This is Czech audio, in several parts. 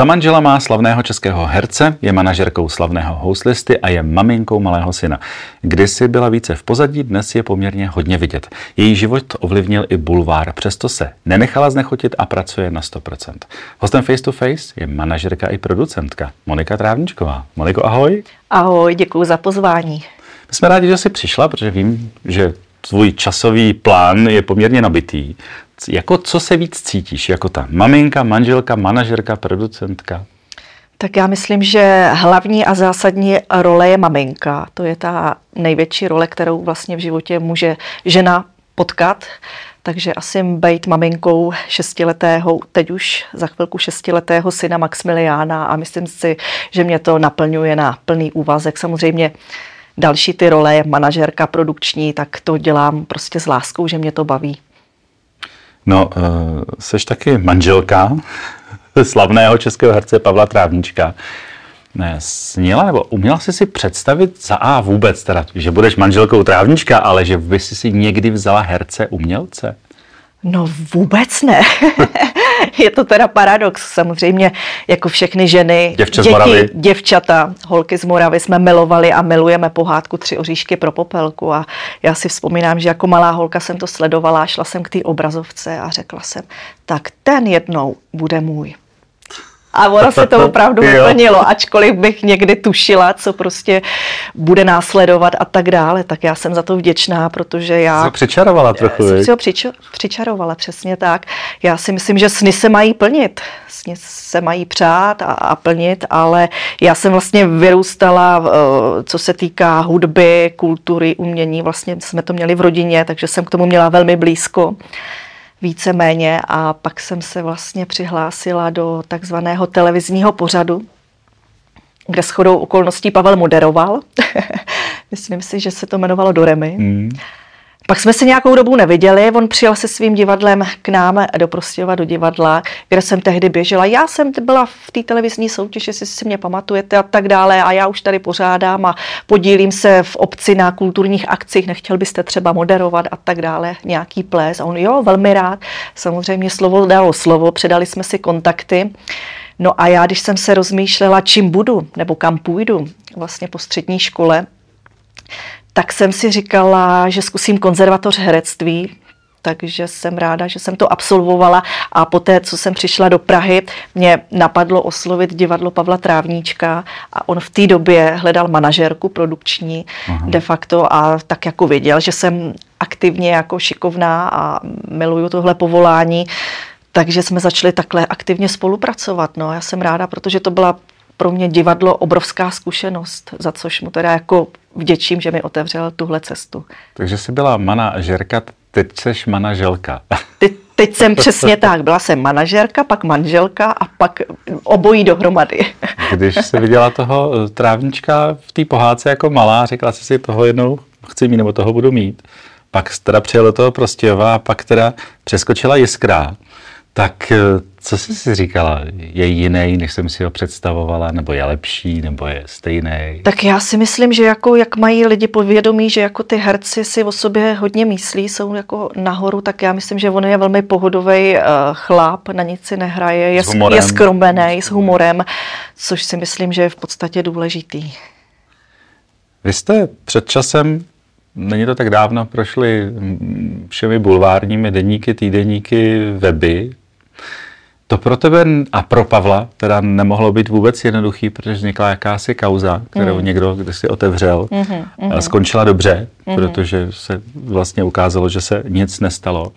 Za manžela má slavného českého herce, je manažerkou slavného houslisty a je maminkou malého syna. Kdysi byla více v pozadí, dnes je poměrně hodně vidět. Její život ovlivnil i bulvár, přesto se nenechala znechotit a pracuje na 100%. Hostem Face to Face je manažerka i producentka Monika Trávničková. Moniko, ahoj. Ahoj, děkuji za pozvání. My jsme rádi, že jsi přišla, protože vím, že tvůj časový plán je poměrně nabitý. Jako co se víc cítíš? Jako ta maminka, manželka, manažerka, producentka? Tak já myslím, že hlavní a zásadní role je maminka. To je ta největší role, kterou vlastně v životě může žena potkat. Takže asi být maminkou šestiletého, teď už za chvilku šestiletého syna Maximiliána a myslím si, že mě to naplňuje na plný úvazek. Samozřejmě další ty role, manažerka produkční, tak to dělám prostě s láskou, že mě to baví. No, uh, seš taky manželka slavného českého herce Pavla Trávnička. Ne, sněla nebo uměla jsi si představit za A vůbec teda, že budeš manželkou Trávnička, ale že by si si někdy vzala herce umělce? No vůbec ne. je to teda paradox. Samozřejmě jako všechny ženy, Děvče děti, děvčata, holky z Moravy jsme milovali a milujeme pohádku Tři oříšky pro popelku a já si vzpomínám, že jako malá holka jsem to sledovala, šla jsem k té obrazovce a řekla jsem, tak ten jednou bude můj. A ono se to opravdu vyplnilo, ačkoliv bych někdy tušila, co prostě bude následovat a tak dále, tak já jsem za to vděčná, protože já... Jsi přičarovala trochu, Jsem si ho přičo, přičarovala, přesně tak. Já si myslím, že sny se mají plnit, sny se mají přát a, a plnit, ale já jsem vlastně vyrůstala, eh, co se týká hudby, kultury, umění, vlastně jsme to měli v rodině, takže jsem k tomu měla velmi blízko víceméně a pak jsem se vlastně přihlásila do takzvaného televizního pořadu, kde shodou okolností Pavel moderoval. Myslím si, že se to jmenovalo Doremy. Mm. Pak jsme se nějakou dobu neviděli, on přijel se svým divadlem k nám do Prostějova do divadla, kde jsem tehdy běžela. Já jsem byla v té televizní soutěži, jestli si mě pamatujete a tak dále a já už tady pořádám a podílím se v obci na kulturních akcích, nechtěl byste třeba moderovat a tak dále, nějaký ples. A on jo, velmi rád. Samozřejmě slovo dalo slovo, předali jsme si kontakty. No a já, když jsem se rozmýšlela, čím budu nebo kam půjdu, vlastně po střední škole, tak jsem si říkala, že zkusím konzervatoř herectví, takže jsem ráda, že jsem to absolvovala a poté, co jsem přišla do Prahy, mě napadlo oslovit divadlo Pavla Trávníčka a on v té době hledal manažérku produkční Aha. de facto a tak jako věděl, že jsem aktivně jako šikovná a miluju tohle povolání, takže jsme začali takhle aktivně spolupracovat. No, já jsem ráda, protože to byla pro mě divadlo obrovská zkušenost, za což mu teda jako vděčím, že mi otevřel tuhle cestu. Takže jsi byla manažerka, teď jsi manaželka. Ty, teď jsem přesně tak, byla jsem manažerka, pak manželka a pak obojí dohromady. Když jsi viděla toho eh, trávnička v té pohádce jako malá, řekla jsi si toho jednou chci mít nebo toho budu mít. Pak teda přijel do toho Prostějova a pak teda přeskočila jiskra. Tak eh, co jsi si říkala? Je jiný, než jsem si ho představovala, nebo je lepší, nebo je stejný? Tak já si myslím, že jako jak mají lidi povědomí, že jako ty herci si o sobě hodně myslí, jsou jako nahoru, tak já myslím, že on je velmi pohodový uh, chlap, na nic si nehraje, je, je skrombený, s humorem, což si myslím, že je v podstatě důležitý. Vy jste před časem Není to tak dávno, prošli všemi bulvárními deníky, týdeníky, weby, to pro tebe a pro Pavla teda nemohlo být vůbec jednoduchý, protože vznikla jakási kauza, kterou mm. někdo když si otevřel, mm-hmm, mm-hmm. skončila dobře, mm-hmm. protože se vlastně ukázalo, že se nic nestalo.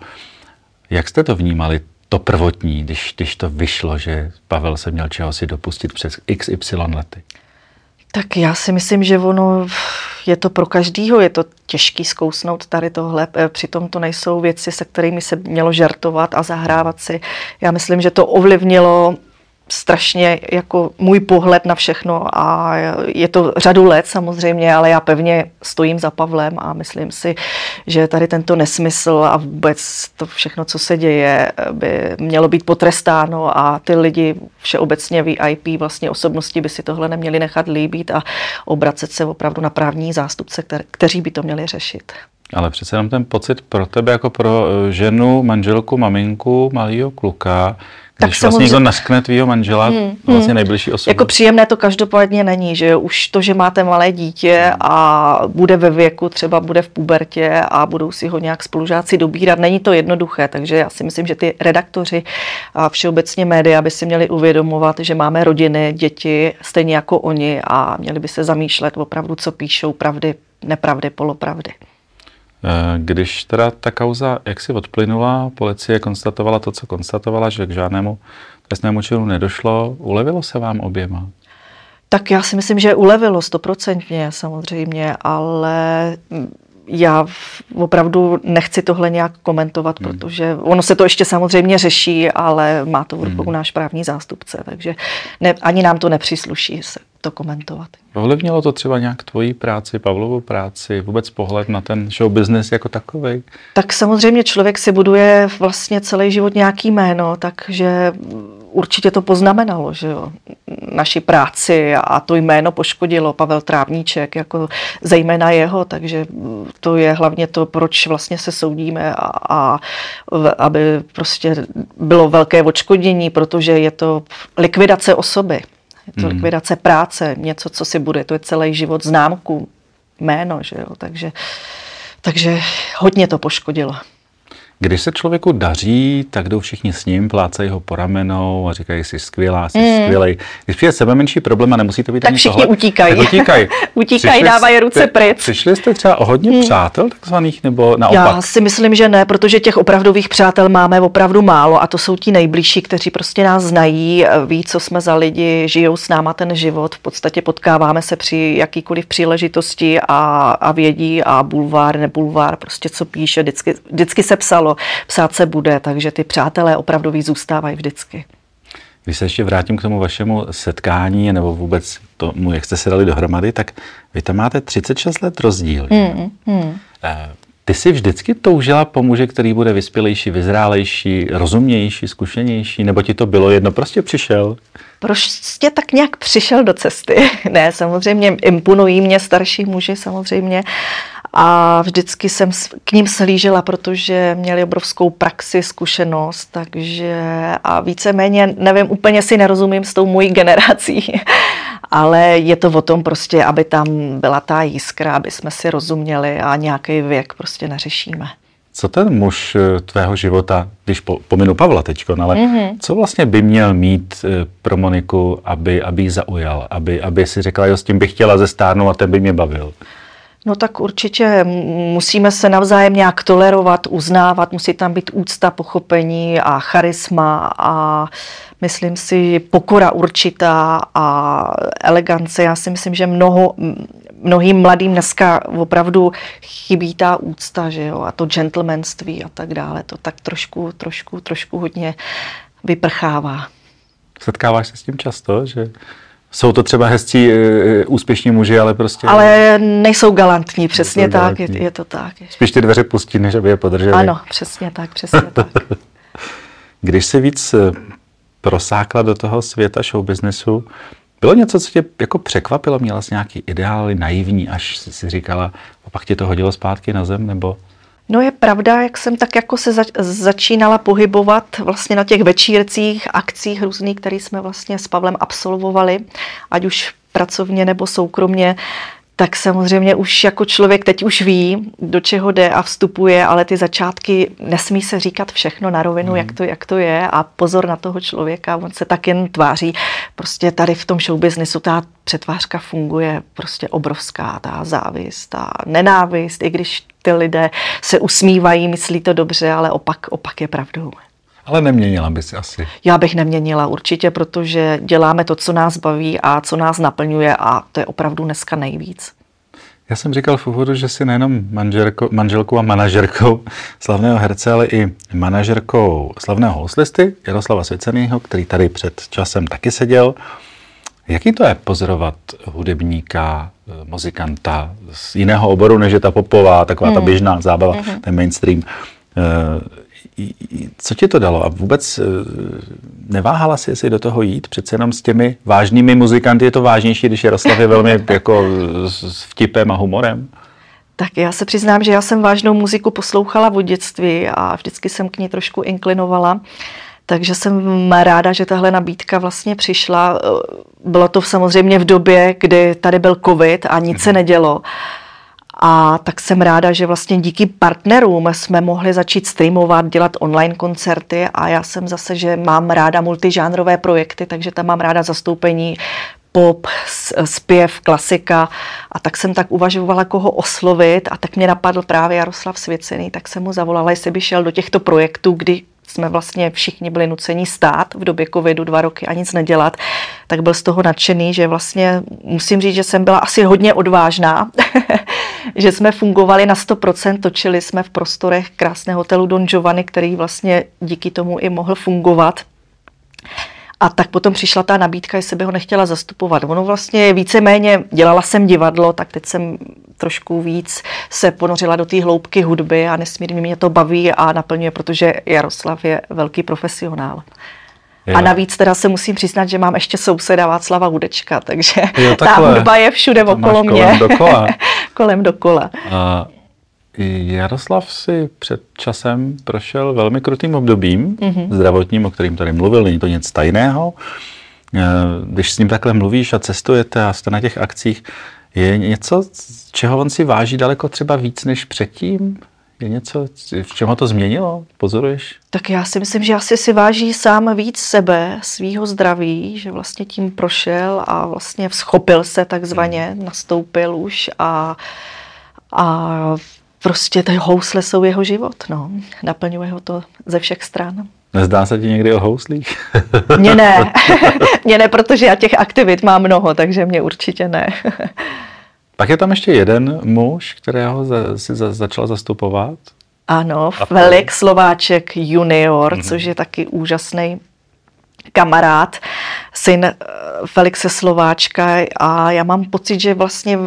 Jak jste to vnímali, to prvotní, když, když to vyšlo, že Pavel se měl čeho si dopustit přes XY lety? Tak já si myslím, že ono je to pro každýho, je to těžký zkousnout tady tohle, e, přitom to nejsou věci, se kterými se mělo žartovat a zahrávat si. Já myslím, že to ovlivnilo strašně jako můj pohled na všechno a je to řadu let samozřejmě, ale já pevně stojím za Pavlem a myslím si, že tady tento nesmysl a vůbec to všechno, co se děje, by mělo být potrestáno a ty lidi všeobecně VIP, vlastně osobnosti by si tohle neměli nechat líbit a obracet se opravdu na právní zástupce, kteří by to měli řešit. Ale přece jenom ten pocit pro tebe jako pro eh, ženu, manželku, maminku, malého kluka, tak Když vlastně někdo naskne tvýho manžela, hmm, vlastně hmm. nejbližší osoba. Jako příjemné to každopádně není, že už to, že máte malé dítě a bude ve věku, třeba bude v pubertě a budou si ho nějak spolužáci dobírat, není to jednoduché, takže já si myslím, že ty redaktoři a všeobecně média by si měli uvědomovat, že máme rodiny, děti, stejně jako oni a měli by se zamýšlet opravdu, co píšou, pravdy, nepravdy, polopravdy. Eh, když teda ta kauza jak si odplynula, policie konstatovala to, co konstatovala, že k žádnému trestnému činu nedošlo, ulevilo se vám oběma? Tak já si myslím, že ulevilo stoprocentně samozřejmě, ale já opravdu nechci tohle nějak komentovat, hmm. protože ono se to ještě samozřejmě řeší, ale má to v rukou hmm. náš právní zástupce, takže ne, ani nám to nepřísluší se to komentovat. Ovlivnilo to třeba nějak tvoji práci, Pavlovu práci, vůbec pohled na ten show business jako takový? Tak samozřejmě člověk si buduje vlastně celý život nějaký jméno, takže určitě to poznamenalo, že jo, naši práci a to jméno poškodilo Pavel Trávníček, jako zejména jeho, takže to je hlavně to, proč vlastně se soudíme a, a aby prostě bylo velké odškodění, protože je to likvidace osoby. Je to hmm. likvidace práce, něco, co si bude, to je celý život známku, jméno, že jo, takže, takže hodně to poškodilo. Když se člověku daří, tak jdou všichni s ním, plácají ho po ramenou a říkají si skvělá, jsi mm. skvělej. Když přijde sebe menší problém a nemusí to být tak ani všichni toho, utíkají. Tak utíkají. utíkají, dávají ruce pryč. Přišli jste třeba o hodně mm. přátel takzvaných, nebo naopak? Já si myslím, že ne, protože těch opravdových přátel máme opravdu málo a to jsou ti nejbližší, kteří prostě nás znají, ví, co jsme za lidi, žijou s náma ten život, v podstatě potkáváme se při jakýkoliv příležitosti a, a vědí a bulvár, nebulvár, prostě co píše, vždycky, vždycky se psalo, psát se bude, takže ty přátelé opravdu zůstávají vždycky. Když se ještě vrátím k tomu vašemu setkání, nebo vůbec tomu, jak jste se dali dohromady, tak vy tam máte 36 let rozdíl. Hmm, hmm. Ty jsi vždycky toužila po muži, který bude vyspělejší, vyzrálejší, rozumnější, zkušenější, nebo ti to bylo jedno, prostě přišel? Prostě tak nějak přišel do cesty. ne, samozřejmě imponují mě starší muži samozřejmě, a vždycky jsem k ním slížela, protože měli obrovskou praxi, zkušenost, takže a víceméně, nevím, úplně si nerozumím s tou mojí generací, ale je to o tom prostě, aby tam byla ta jiskra, aby jsme si rozuměli a nějaký věk prostě neřešíme. Co ten muž eh, tvého života, když po, pominu Pavla teď, ale mm-hmm. co vlastně by měl mít eh, pro Moniku, aby, aby ji zaujal, aby, aby si řekla, jo, s tím bych chtěla zestárnout a ten by mě bavil? No tak určitě musíme se navzájem nějak tolerovat, uznávat, musí tam být úcta, pochopení a charisma a myslím si pokora určitá a elegance. Já si myslím, že mnoho, mnohým mladým dneska opravdu chybí ta úcta, že jo, a to gentlemanství a tak dále. To tak trošku, trošku, trošku hodně vyprchává. Setkáváš se s tím často, že jsou to třeba hezcí, e, e, úspěšní muži, ale prostě... Ale nejsou galantní, přesně nejsou tak, galantní. Je, je to tak. Spíš ty dveře pustí, než aby je podrželi. Ano, přesně tak, přesně tak. Když se víc e, prosákla do toho světa show businessu, bylo něco, co tě jako překvapilo? Měla jsi nějaký ideály naivní, až jsi si říkala, a pak tě to hodilo zpátky na zem, nebo... No je pravda, jak jsem tak jako se zač- začínala pohybovat vlastně na těch večírcích, akcích různých, které jsme vlastně s Pavlem absolvovali, ať už pracovně nebo soukromně, tak samozřejmě už jako člověk teď už ví, do čeho jde a vstupuje, ale ty začátky nesmí se říkat všechno na rovinu, mm. jak, to, jak to je a pozor na toho člověka, on se tak jen tváří. Prostě tady v tom showbiznisu ta přetvářka funguje prostě obrovská, ta závist, a nenávist, i když ty lidé se usmívají, myslí to dobře, ale opak, opak je pravdou. Ale neměnila by si asi. Já bych neměnila určitě, protože děláme to, co nás baví a co nás naplňuje a to je opravdu dneska nejvíc. Já jsem říkal v úvodu, že jsi nejenom manželko, manželkou a manažerkou slavného herce, ale i manažerkou slavného houslisty Jaroslava Svěceného, který tady před časem taky seděl. Jaký to je pozorovat hudebníka, muzikanta z jiného oboru, než je ta popová, taková hmm. ta běžná zábava, hmm. ten mainstream? Eh, co ti to dalo? A vůbec eh, neváhala si, jestli do toho jít? Přece jenom s těmi vážnými muzikanty je to vážnější, když Jaroslav je velmi jako s vtipem a humorem. Tak já se přiznám, že já jsem vážnou muziku poslouchala od dětství a vždycky jsem k ní trošku inklinovala. Takže jsem ráda, že tahle nabídka vlastně přišla. Bylo to samozřejmě v době, kdy tady byl covid a nic se mhm. nedělo. A tak jsem ráda, že vlastně díky partnerům jsme mohli začít streamovat, dělat online koncerty a já jsem zase, že mám ráda multižánrové projekty, takže tam mám ráda zastoupení pop, zpěv, klasika. A tak jsem tak uvažovala, koho oslovit a tak mě napadl právě Jaroslav Svěcený, tak jsem mu zavolala, jestli by šel do těchto projektů, kdy jsme vlastně všichni byli nuceni stát v době covidu dva roky a nic nedělat, tak byl z toho nadšený, že vlastně musím říct, že jsem byla asi hodně odvážná, že jsme fungovali na 100%, točili jsme v prostorech krásného hotelu Don Giovanni, který vlastně díky tomu i mohl fungovat. A tak potom přišla ta nabídka, jestli by ho nechtěla zastupovat. Ono vlastně víceméně, dělala jsem divadlo, tak teď jsem trošku víc se ponořila do té hloubky hudby a nesmírně mě to baví a naplňuje, protože Jaroslav je velký profesionál. Jo. A navíc teda se musím přiznat, že mám ještě souseda Václava Hudečka, takže jo, ta hudba je všude to okolo mě. Kolem dokola. kolem dokola. A Jaroslav si před časem prošel velmi krutým obdobím mm-hmm. zdravotním, o kterým tady mluvil, není to nic tajného. Eh, když s ním takhle mluvíš a cestujete a jste na těch akcích, je něco, čeho on si váží daleko třeba víc než předtím? Je něco, v čem ho to změnilo? Pozoruješ? Tak já si myslím, že asi si váží sám víc sebe, svýho zdraví, že vlastně tím prošel a vlastně schopil se takzvaně, hmm. nastoupil už a, a prostě ty housle jsou jeho život, no. Naplňuje ho to ze všech stran. Nezdá se ti někdy o houslích? Mně ne. Mně ne, protože já těch aktivit mám mnoho, takže mě určitě ne. Pak je tam ještě jeden muž, kterého si za, začal zastupovat. Ano, Felix Slováček junior, mm-hmm. což je taky úžasný kamarád, syn Felixe Slováčka a já mám pocit, že vlastně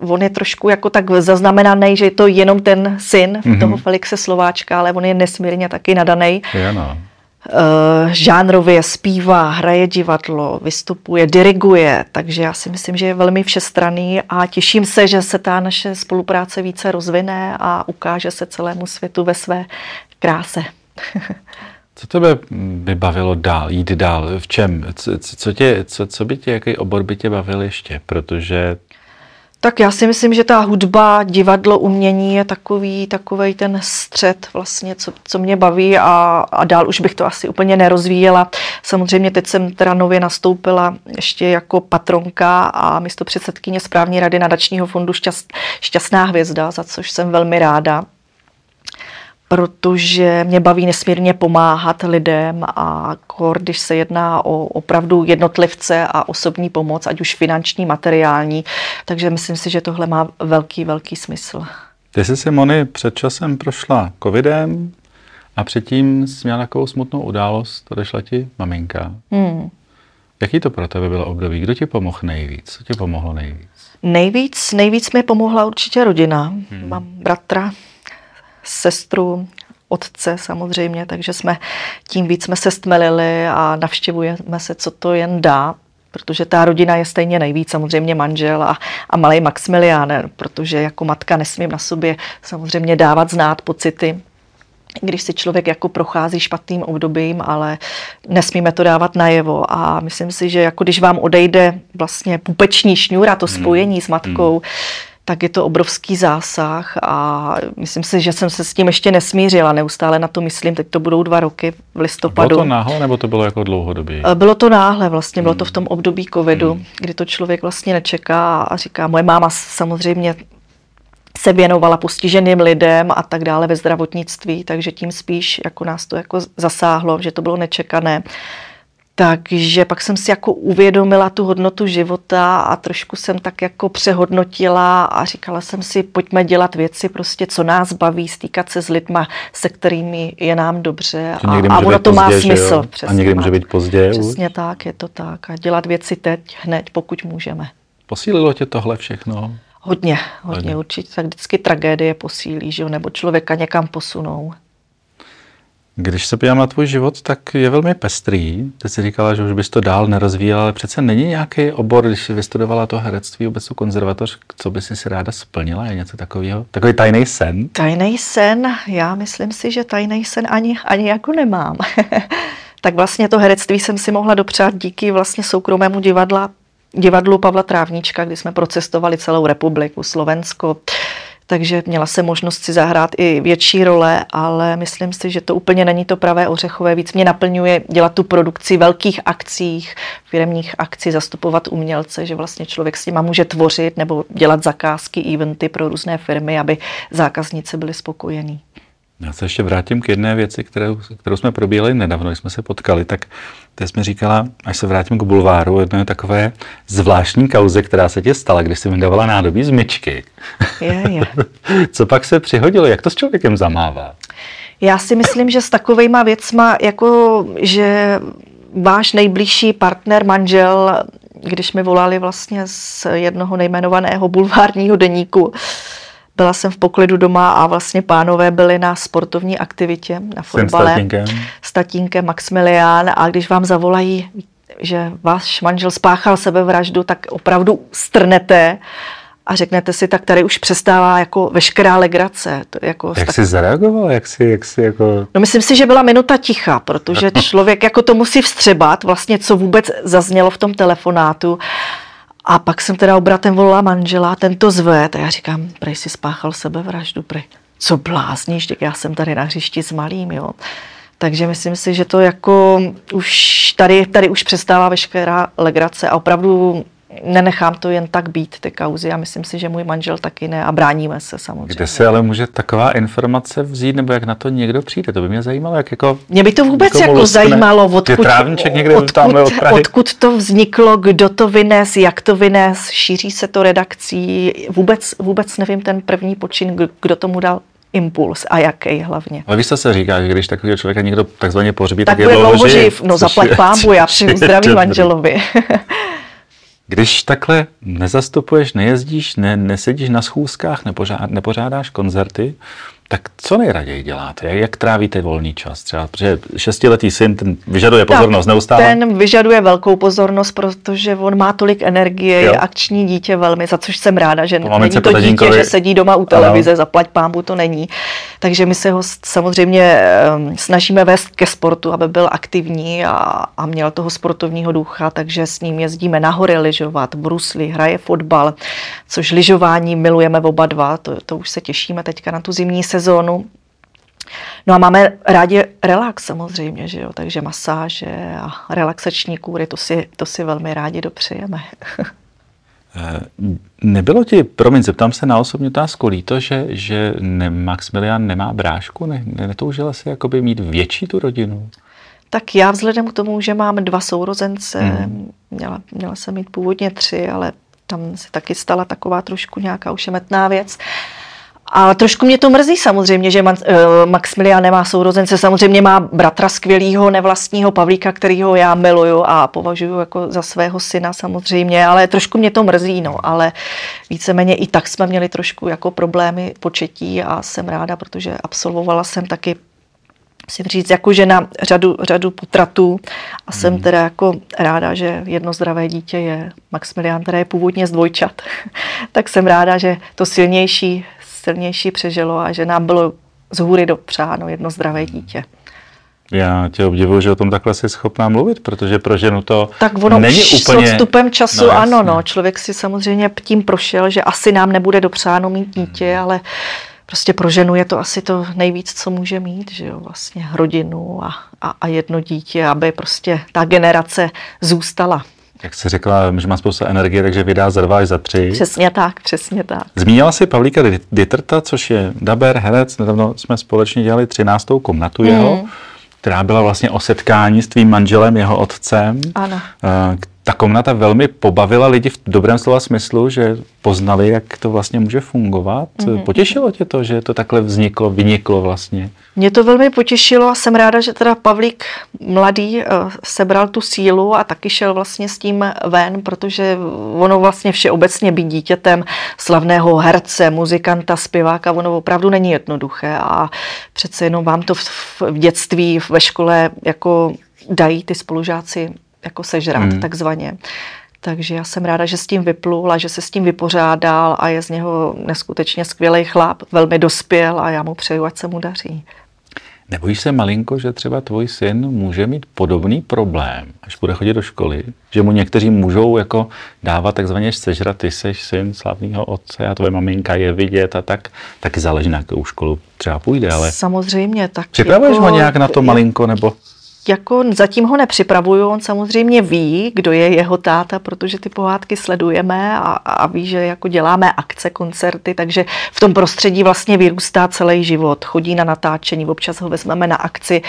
on je trošku jako tak zaznamenaný, že je to jenom ten syn mm-hmm. toho Felixe Slováčka, ale on je nesmírně taky nadaný. Je, no. Uh, žánrově zpívá, hraje divadlo, vystupuje, diriguje, takže já si myslím, že je velmi všestranný a těším se, že se ta naše spolupráce více rozvine a ukáže se celému světu ve své kráse. Co tebe by bavilo dál, jít dál? V čem? Co, co, tě, co, co by tě, jaký obor by tě bavil ještě? Protože tak já si myslím, že ta hudba, divadlo, umění je takový, takový ten střed vlastně, co, co mě baví a, a dál už bych to asi úplně nerozvíjela. Samozřejmě teď jsem teda nově nastoupila ještě jako patronka a místo předsedkyně správní rady nadačního fondu Šťast, Šťastná hvězda, za což jsem velmi ráda protože mě baví nesmírně pomáhat lidem a kor, když se jedná o opravdu jednotlivce a osobní pomoc, ať už finanční, materiální, takže myslím si, že tohle má velký, velký smysl. Ty jsi Simony před časem prošla covidem a předtím jsi měla takovou smutnou událost, odešla ti maminka. Hmm. Jaký to pro tebe bylo období? Kdo ti pomohl nejvíc? Co ti pomohlo nejvíc? Nejvíc, nejvíc mi pomohla určitě rodina. Hmm. Mám bratra, sestru, otce samozřejmě, takže jsme tím víc jsme se stmelili a navštěvujeme se, co to jen dá, protože ta rodina je stejně nejvíc, samozřejmě manžel a, a malý Maximilián, protože jako matka nesmím na sobě samozřejmě dávat znát pocity, když si člověk jako prochází špatným obdobím, ale nesmíme to dávat najevo a myslím si, že jako když vám odejde vlastně pupeční šňůra, to hmm. spojení s matkou, hmm tak je to obrovský zásah a myslím si, že jsem se s tím ještě nesmířila. Neustále na to myslím, teď to budou dva roky v listopadu. Bylo to náhle nebo to bylo jako dlouhodobě? Eh, bylo to náhle vlastně, bylo to v tom období covidu, hmm. kdy to člověk vlastně nečeká a říká, moje máma samozřejmě se věnovala postiženým lidem a tak dále ve zdravotnictví, takže tím spíš jako nás to jako zasáhlo, že to bylo nečekané. Takže pak jsem si jako uvědomila tu hodnotu života a trošku jsem tak jako přehodnotila a říkala jsem si, pojďme dělat věci prostě, co nás baví, stýkat se s lidma, se kterými je nám dobře a, a ono to má smysl. Přesně, a někdy může být pozdě Přesně už? tak, je to tak. A dělat věci teď, hned, pokud můžeme. Posílilo tě tohle všechno? Hodně, hodně, hodně. určitě. Tak vždycky tragédie posílí, že jo, nebo člověka někam posunou. Když se podívám na tvůj život, tak je velmi pestrý. Ty jsi říkala, že už bys to dál nerozvíjela, ale přece není nějaký obor, když jsi vystudovala to herectví, vůbec tu konzervatoř, co by si ráda splnila? Je něco takového? Takový tajný sen? Tajný sen? Já myslím si, že tajný sen ani, ani jako nemám. tak vlastně to herectví jsem si mohla dopřát díky vlastně soukromému divadla, divadlu Pavla Trávníčka, kdy jsme procestovali celou republiku, Slovensko, takže měla jsem možnost si zahrát i větší role, ale myslím si, že to úplně není to pravé ořechové. Víc mě naplňuje dělat tu produkci velkých akcích, firmních akcí, zastupovat umělce, že vlastně člověk s nima může tvořit nebo dělat zakázky, eventy pro různé firmy, aby zákazníci byli spokojení. Já se ještě vrátím k jedné věci, kterou, kterou jsme probíhali nedávno, když jsme se potkali, tak ty jsi mi říkala, až se vrátím k bulváru, jedno je takové zvláštní kauze, která se ti stala, když jsi mi dávala nádobí z myčky. Je, je. Co pak se přihodilo? Jak to s člověkem zamává? Já si myslím, že s takovejma věcma, jako že váš nejbližší partner, manžel, když mi volali vlastně z jednoho nejmenovaného bulvárního deníku, byla jsem v poklidu doma a vlastně pánové byli na sportovní aktivitě, na fotbale. S tatínkem. S tatínkem Maximilián a když vám zavolají, že váš manžel spáchal sebevraždu, tak opravdu strnete a řeknete si, tak tady už přestává jako veškerá legrace. To jako jak tak... jsi zareagoval? Jak jsi, jak jsi jako... No myslím si, že byla minuta ticha, protože člověk jako to musí vstřebat, vlastně co vůbec zaznělo v tom telefonátu. A pak jsem teda obratem volala manžela, ten to zved a já říkám, prej si spáchal sebevraždu, prej. Co blázníš, já jsem tady na hřišti s malým, jo. Takže myslím si, že to jako už tady, tady už přestává veškerá legrace a opravdu nenechám to jen tak být, ty kauzy. A myslím si, že můj manžel taky ne a bráníme se samozřejmě. Kde se ale může taková informace vzít, nebo jak na to někdo přijde? To by mě zajímalo, jak jako... Mě by to vůbec jako, jako zajímalo, odkud, někde odkud, od odkud to vzniklo, kdo to vynes, jak to vynes, šíří se to redakcí. Vůbec, vůbec nevím ten první počin, kdo tomu dal impuls a jaký hlavně. Ale víš, co se říká, že když takového člověka někdo takzvaně pohřbí, tak, tak je dlouho živ. No zaplať pámbu, já přeju zdraví manželovi. Když takhle nezastupuješ, nejezdíš, ne, nesedíš na schůzkách, nepořád, nepořádáš koncerty, tak co nejraději děláte? Jak, jak trávíte volný čas? Třeba, protože šestiletý syn ten vyžaduje pozornost tak, neustále. Ten vyžaduje velkou pozornost, protože on má tolik energie, jo. je akční dítě velmi, za což jsem ráda, že to není to dítě, že sedí doma u televize, ano. zaplať pámbu, to není. Takže my se ho samozřejmě snažíme vést ke sportu, aby byl aktivní a, a měl toho sportovního ducha, takže s ním jezdíme na hory lyžovat, brusly, hraje fotbal, což lyžování milujeme oba dva, to, to už se těšíme teďka na tu zimní sezónu. No a máme rádi relax samozřejmě, že jo? takže masáže a relaxační kůry, to si, to si velmi rádi dopřejeme. Eh, nebylo ti, promiň, zeptám se na osobní otázku, líto, že, že ne, Maximilian nemá brášku? Ne, netoužila si jakoby mít větší tu rodinu? Tak já vzhledem k tomu, že mám dva sourozence, mm. měla, měla jsem mít původně tři, ale tam se taky stala taková trošku nějaká ušemetná věc. Uh, a trošku mě to mrzí samozřejmě, že eh, Maximilian nemá sourozence. Samozřejmě má bratra skvělého nevlastního Pavlíka, kterýho já miluju a považuji jako za svého syna samozřejmě, ale trošku mě to mrzí, no, ale víceméně i tak jsme měli trošku jako problémy početí a jsem ráda, protože absolvovala jsem taky musím říct, jako žena řadu, řadu potratů a jsem hmm. teda jako ráda, že jedno zdravé dítě je Maximilian, které je původně z dvojčat, tak jsem ráda, že to silnější silnější přežilo a že nám bylo z hůry dopřáno jedno zdravé dítě. Já tě obdivuju, že o tom takhle jsi schopná mluvit, protože pro ženu to tak ono není už úplně... s odstupem času, no, ano, no, člověk si samozřejmě tím prošel, že asi nám nebude dopřáno mít dítě, ale prostě pro ženu je to asi to nejvíc, co může mít, že jo, vlastně rodinu a, a, a jedno dítě, aby prostě ta generace zůstala jak jsi řekla, že má spoustu energie, takže vydá za dva až za tři. Přesně tak, přesně tak. Zmínila si Pavlíka Ditterta, což je daber, herec, nedávno jsme společně dělali třináctou komnatu mm. jeho, která byla vlastně o setkání s tvým manželem, jeho otcem. Ano. Ta komnata velmi pobavila lidi v dobrém slova smyslu, že poznali, jak to vlastně může fungovat. Mm-hmm. Potěšilo tě to, že to takhle vzniklo, vyniklo vlastně? Mě to velmi potěšilo a jsem ráda, že teda Pavlík mladý eh, sebral tu sílu a taky šel vlastně s tím ven, protože ono vlastně všeobecně být dítětem slavného herce, muzikanta, zpěváka, ono opravdu není jednoduché a přece jenom vám to v, v dětství, ve škole jako dají ty spolužáci jako sežrat hmm. takzvaně. Takže já jsem ráda, že s tím vyplul a že se s tím vypořádal a je z něho neskutečně skvělý chlap, velmi dospěl a já mu přeju, ať se mu daří. Nebojíš se malinko, že třeba tvůj syn může mít podobný problém, až bude chodit do školy, že mu někteří můžou jako dávat takzvaně sežrat, ty seš syn slavného otce a tvoje maminka je vidět a tak, taky záleží na jakou školu třeba půjde, ale... Samozřejmě, tak Připravuješ jako, ho nějak na to malinko, nebo jako zatím ho nepřipravuju, on samozřejmě ví, kdo je jeho táta, protože ty pohádky sledujeme a, a ví, že jako děláme akce, koncerty, takže v tom prostředí vlastně vyrůstá celý život. Chodí na natáčení, občas ho vezmeme na akci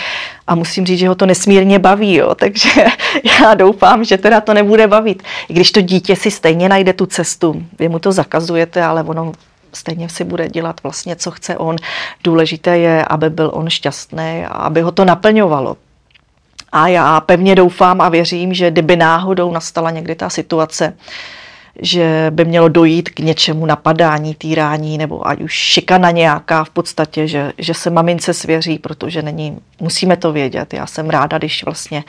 a musím říct, že ho to nesmírně baví, jo. takže já doufám, že teda to nebude bavit. I když to dítě si stejně najde tu cestu, vy mu to zakazujete, ale ono stejně si bude dělat vlastně, co chce on. Důležité je, aby byl on šťastný a aby ho to naplňovalo. A já pevně doufám a věřím, že kdyby náhodou nastala někdy ta situace, že by mělo dojít k něčemu napadání, týrání nebo ať už šikana nějaká v podstatě, že, že se mamince svěří, protože není, musíme to vědět. Já jsem ráda, když vlastně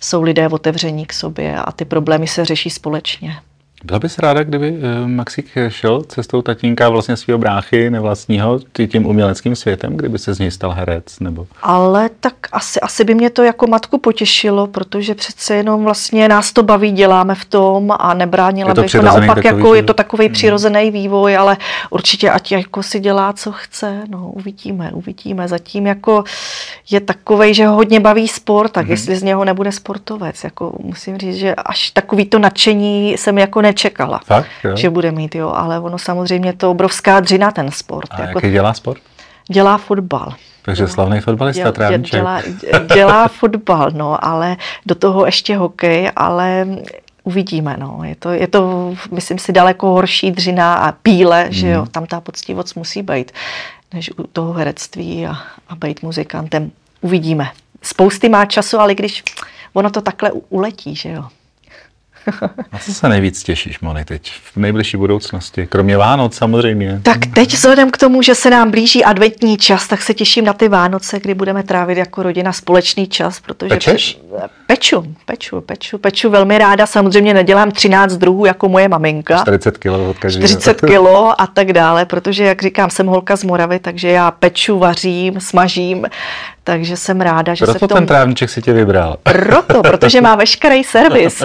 jsou lidé otevření k sobě a ty problémy se řeší společně. Byla bys ráda, kdyby eh, Maxík šel cestou tatínka vlastně svého bráchy nevlastního tím uměleckým světem, kdyby se z něj stal herec? Nebo... Ale tak asi, asi by mě to jako matku potěšilo, protože přece jenom vlastně nás to baví, děláme v tom a nebránila bych to naopak, jako je to takový hmm. přirozený vývoj, ale určitě ať jako si dělá, co chce, no uvidíme, uvidíme. Zatím jako je takový, že ho hodně baví sport, tak hmm. jestli z něho nebude sportovec, jako musím říct, že až takový to nadšení jsem jako ne nečekala, Fakt, jo? že bude mít, jo, ale ono samozřejmě to obrovská dřina ten sport. A jako, jaký dělá sport? Dělá fotbal. Takže slavný fotbalista, děl, Dělá, dělá fotbal, no, ale do toho ještě hokej, ale uvidíme, no. Je to, je to, myslím si, daleko horší dřina a píle, hmm. že jo, tam ta poctivost musí být, než u toho herectví a, a být muzikantem. Uvidíme. Spousty má času, ale když ono to takhle uletí, že jo. Na co se nejvíc těšíš, Moni, teď v nejbližší budoucnosti? Kromě Vánoc samozřejmě. Tak teď vzhledem k tomu, že se nám blíží adventní čas, tak se těším na ty Vánoce, kdy budeme trávit jako rodina společný čas, protože... Pečeš? Peču, peču, peču, peču velmi ráda. Samozřejmě nedělám 13 druhů jako moje maminka. 40 kilo od každého. 40 kilo a tak dále, protože, jak říkám, jsem holka z Moravy, takže já peču, vařím, smažím, takže jsem ráda, že Proto se v tom... ten trávníček si tě vybral. Proto, protože má veškerý servis.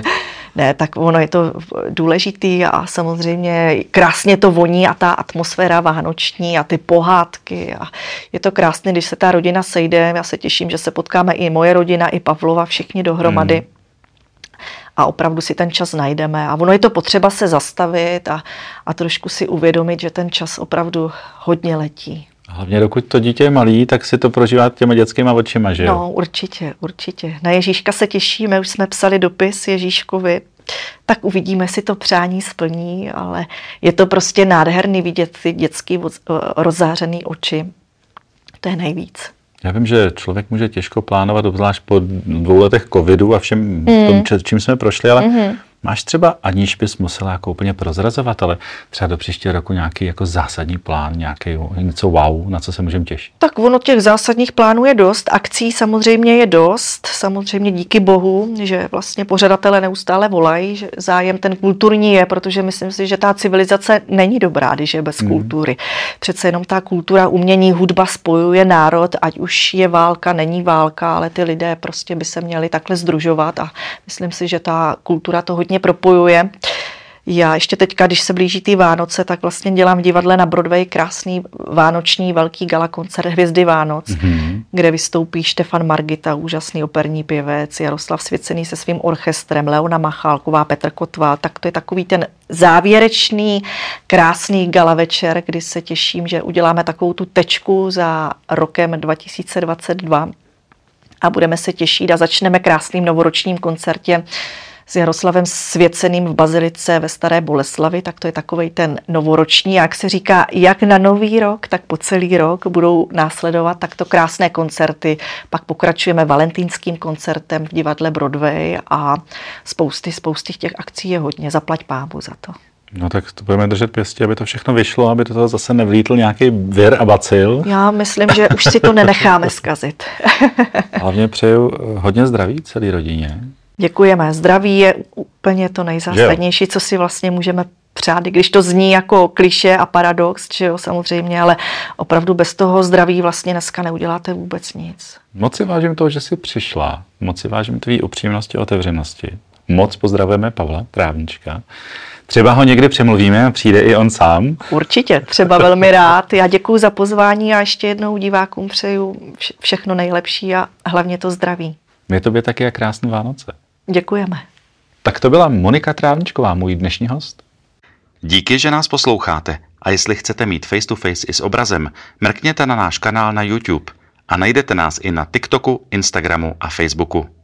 ne, tak ono je to důležitý a samozřejmě krásně to voní a ta atmosféra vánoční a ty pohádky. A je to krásné, když se ta rodina sejde. Já se těším, že se potkáme i moje rodina, i Pavlova, všichni dohromady. Hmm a opravdu si ten čas najdeme. A ono je to potřeba se zastavit a, a trošku si uvědomit, že ten čas opravdu hodně letí. Hlavně dokud to dítě je malý, tak si to prožívá těma dětskýma očima, že jo? No, určitě, určitě. Na Ježíška se těšíme, už jsme psali dopis Ježíškovi, tak uvidíme, si to přání splní, ale je to prostě nádherný vidět ty dětský rozzářený oči. To je nejvíc. Já vím, že člověk může těžko plánovat, obzvlášť po dvou letech covidu a všem mm. tom, čím jsme prošli, ale mm-hmm Máš třeba, aniž bys musela jako úplně prozrazovat, ale třeba do příštího roku nějaký jako zásadní plán, nějaký něco wow, na co se můžeme těšit? Tak ono těch zásadních plánů je dost, akcí samozřejmě je dost, samozřejmě díky bohu, že vlastně pořadatele neustále volají, že zájem ten kulturní je, protože myslím si, že ta civilizace není dobrá, když je bez hmm. kultury. Přece jenom ta kultura, umění, hudba spojuje národ, ať už je válka, není válka, ale ty lidé prostě by se měli takhle združovat a myslím si, že ta kultura to hodně hodně propojuje. Já ještě teďka, když se blíží ty Vánoce, tak vlastně dělám v divadle na Broadway krásný vánoční velký gala koncert Hvězdy Vánoc, mm-hmm. kde vystoupí Štefan Margita, úžasný operní pěvec, Jaroslav Svěcený se svým orchestrem, Leona Machálková, Petr Kotva, tak to je takový ten závěrečný, krásný gala večer, kdy se těším, že uděláme takovou tu tečku za rokem 2022 a budeme se těšit a začneme krásným novoročním koncertě s Jaroslavem Svěceným v Bazilice ve Staré Boleslavi, tak to je takový ten novoroční, jak se říká, jak na nový rok, tak po celý rok budou následovat takto krásné koncerty. Pak pokračujeme valentýnským koncertem v divadle Broadway a spousty, spousty těch akcí je hodně. Zaplať pámu za to. No tak to budeme držet pěstě, aby to všechno vyšlo, aby do toho zase nevlítl nějaký vir a bacil. Já myslím, že už si to nenecháme zkazit. Hlavně přeju hodně zdraví celé rodině. Děkujeme. Zdraví je úplně to nejzásadnější, co si vlastně můžeme přát, i když to zní jako kliše a paradox, že jo, samozřejmě, ale opravdu bez toho zdraví vlastně dneska neuděláte vůbec nic. Moc si vážím toho, že jsi přišla, moc si vážím tvý upřímnosti a otevřenosti. Moc pozdravujeme Pavla Trávnička. Třeba ho někdy přemluvíme a přijde i on sám. Určitě, třeba velmi rád. Já děkuji za pozvání a ještě jednou divákům přeju všechno nejlepší a hlavně to zdraví. My tobě taky a krásné Vánoce. Děkujeme. Tak to byla Monika Trávničková, můj dnešní host. Díky, že nás posloucháte. A jestli chcete mít face to face i s obrazem, mrkněte na náš kanál na YouTube a najdete nás i na TikToku, Instagramu a Facebooku.